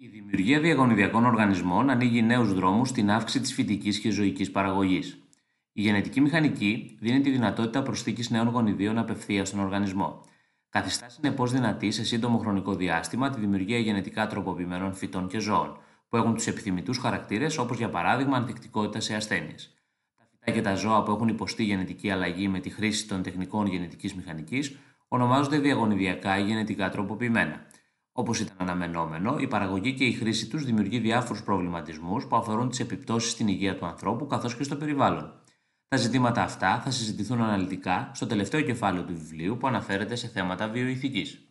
Η δημιουργία διαγωνιδιακών οργανισμών ανοίγει νέους δρόμους στην αύξηση της φυτικής και ζωικής παραγωγής. Η γενετική μηχανική δίνει τη δυνατότητα προσθήκης νέων γονιδίων απευθείας στον οργανισμό. Καθιστά συνεπώς δυνατή σε σύντομο χρονικό διάστημα τη δημιουργία γενετικά τροποποιημένων φυτών και ζώων, που έχουν τους επιθυμητούς χαρακτήρες όπως για παράδειγμα ανθεκτικότητα σε ασθένειες. Τα φυτά και τα ζώα που έχουν υποστεί γενετική αλλαγή με τη χρήση των τεχνικών γενετικής μηχανικής ονομάζονται διαγωνιδιακά ή γενετικά τροποποιημένα. Όπως ήταν αναμενόμενο, η παραγωγή και η χρήση τους δημιουργεί διάφορους προβληματισμούς που αφορούν τις επιπτώσεις στην υγεία του ανθρώπου καθώς και στο περιβάλλον. Τα ζητήματα αυτά θα συζητηθούν αναλυτικά στο τελευταίο κεφάλαιο του βιβλίου που αναφέρεται σε θέματα βιοειθικής.